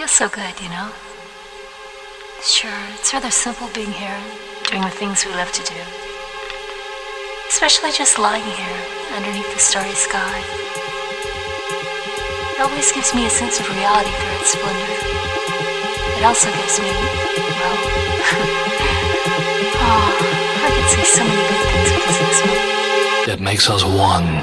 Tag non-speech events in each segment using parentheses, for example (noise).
feels so good, you know? Sure, it's rather simple being here, doing the things we love to do. Especially just lying here underneath the starry sky. It always gives me a sense of reality through its splendor. It also gives me, well, (laughs) oh, I could say so many good things because of this moment. It makes us one.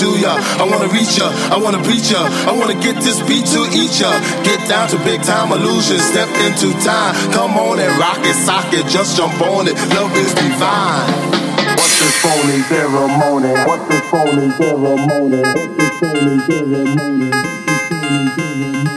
To ya. I wanna reach ya, I wanna preach ya. I wanna get this beat to each ya. Get down to big time illusion, step into time. Come on and rock it, sock it, just jump on it. Love is divine. What's this phony ceremony? What's this phony ceremony? What's this phony ceremony? I wanna get ya,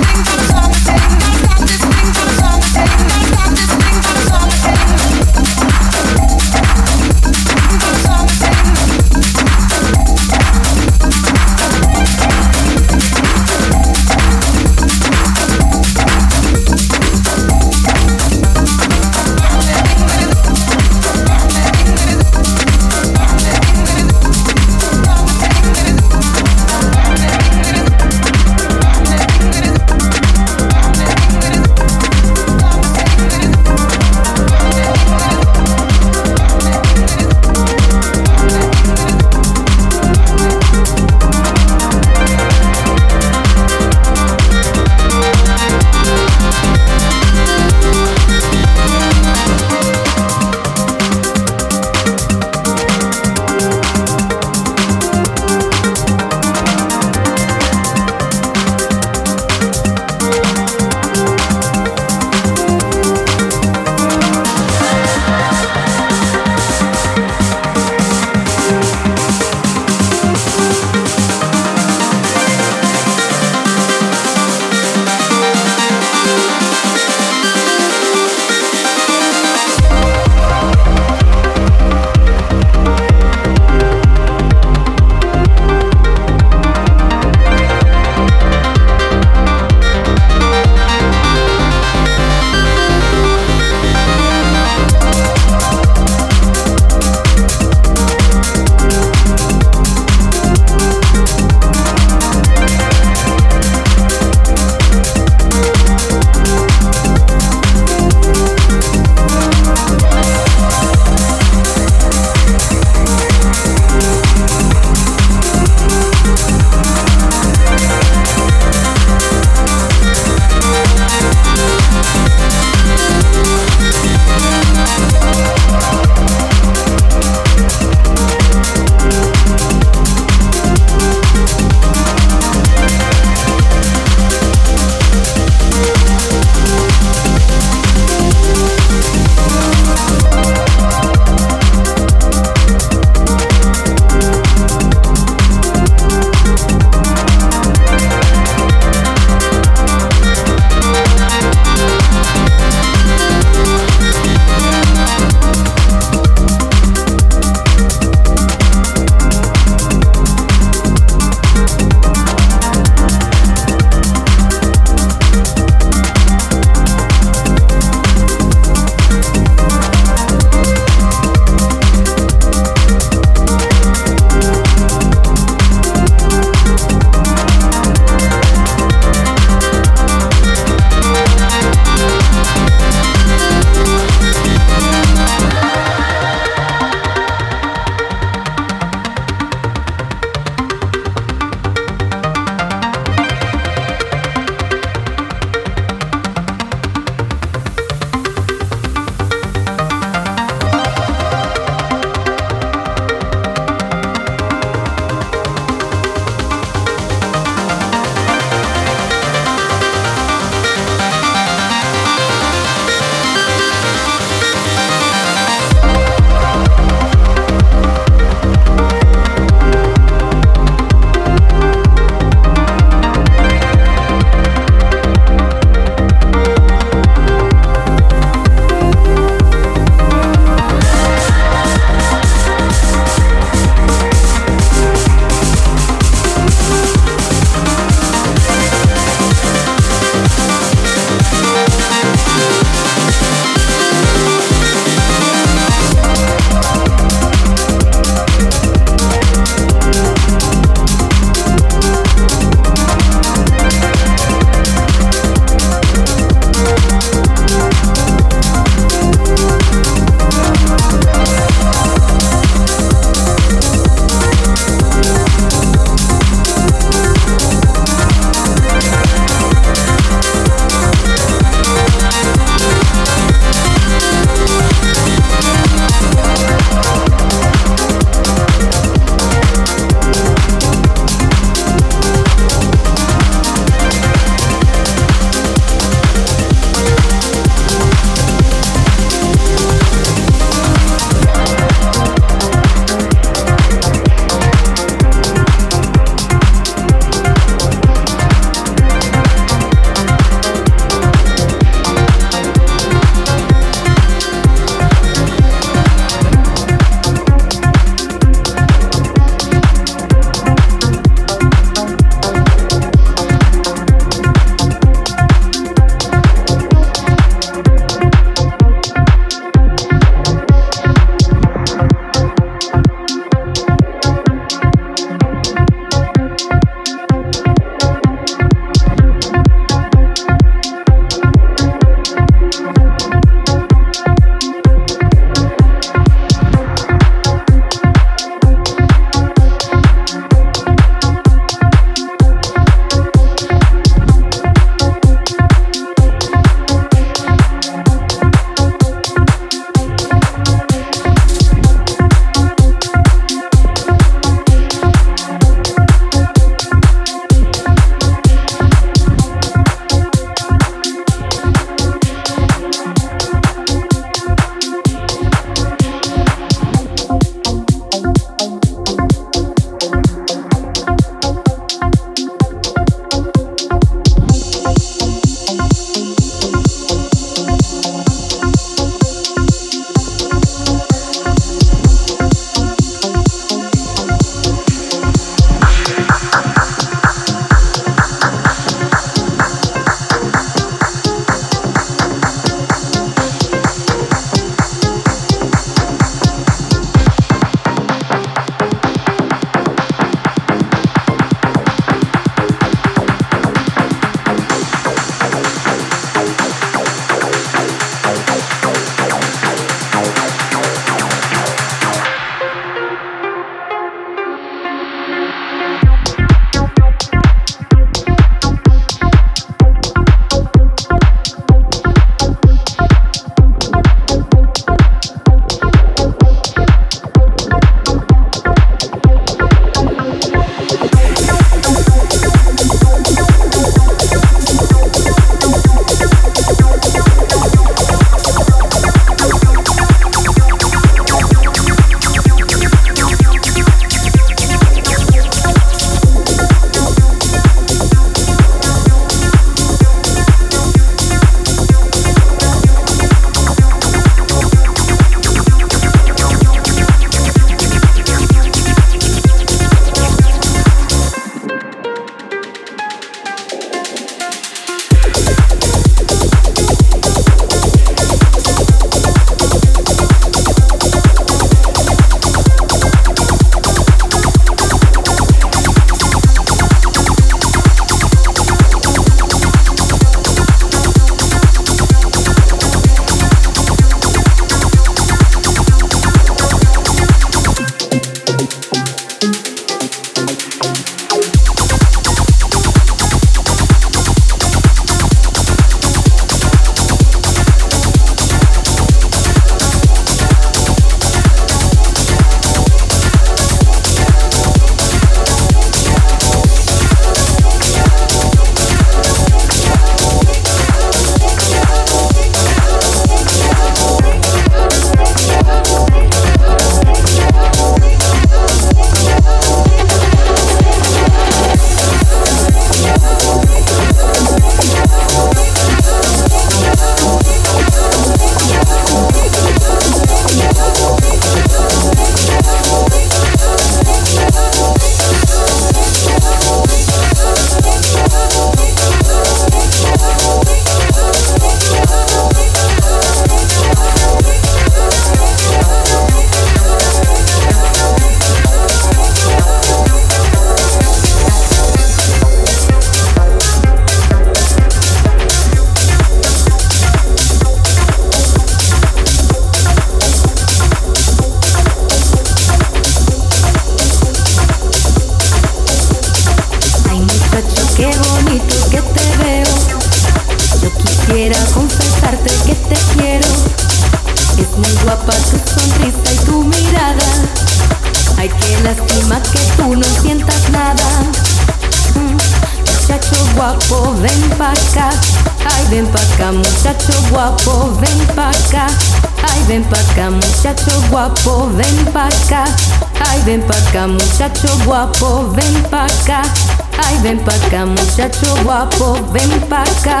guapo, ven pa' acá.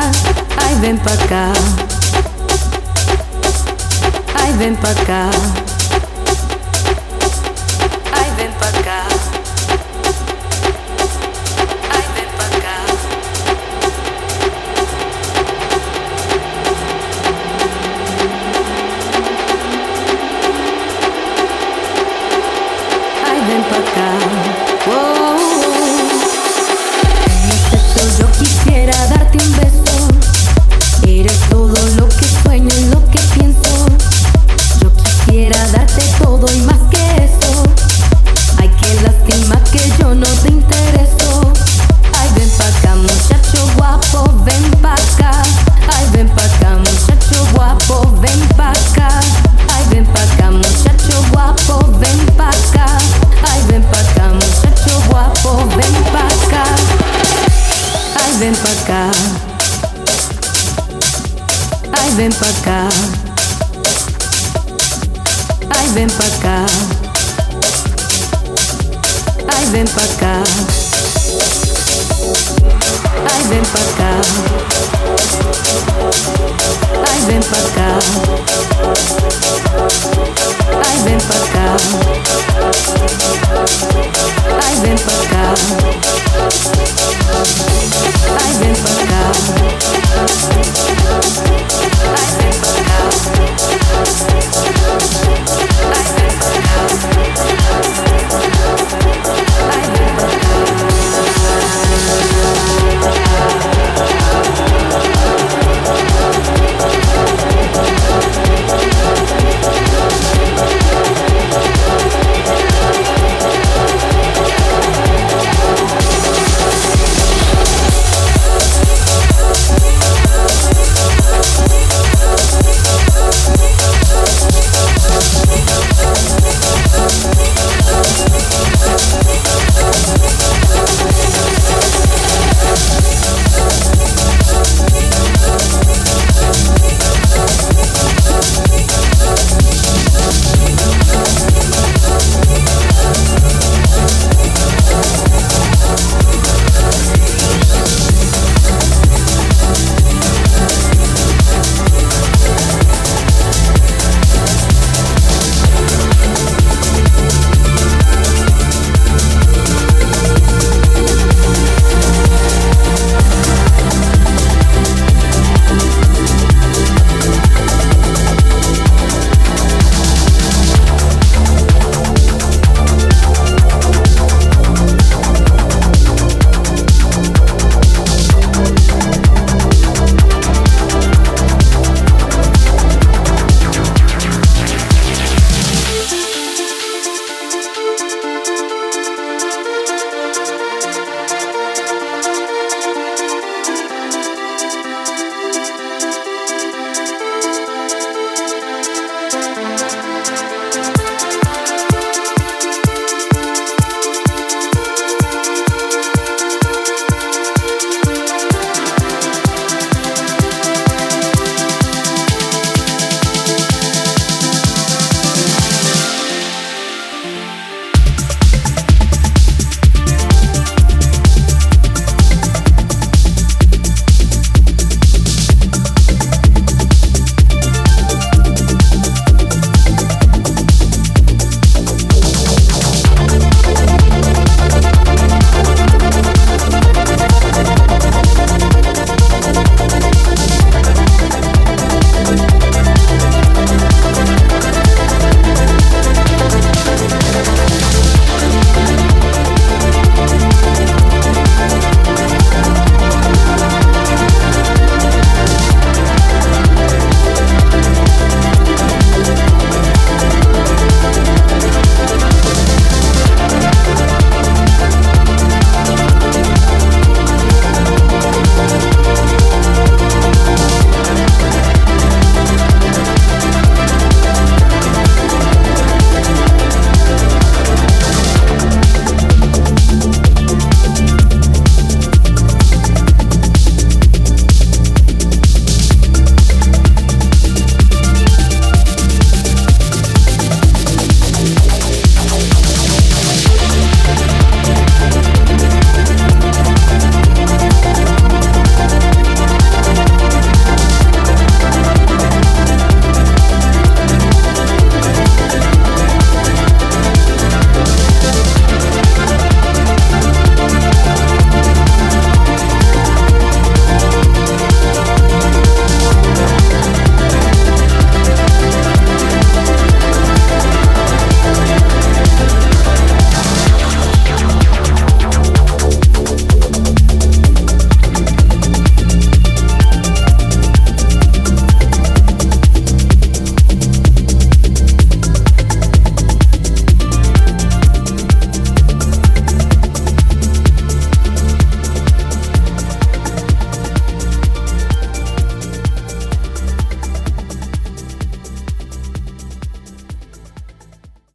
Ay, ven pa' acá.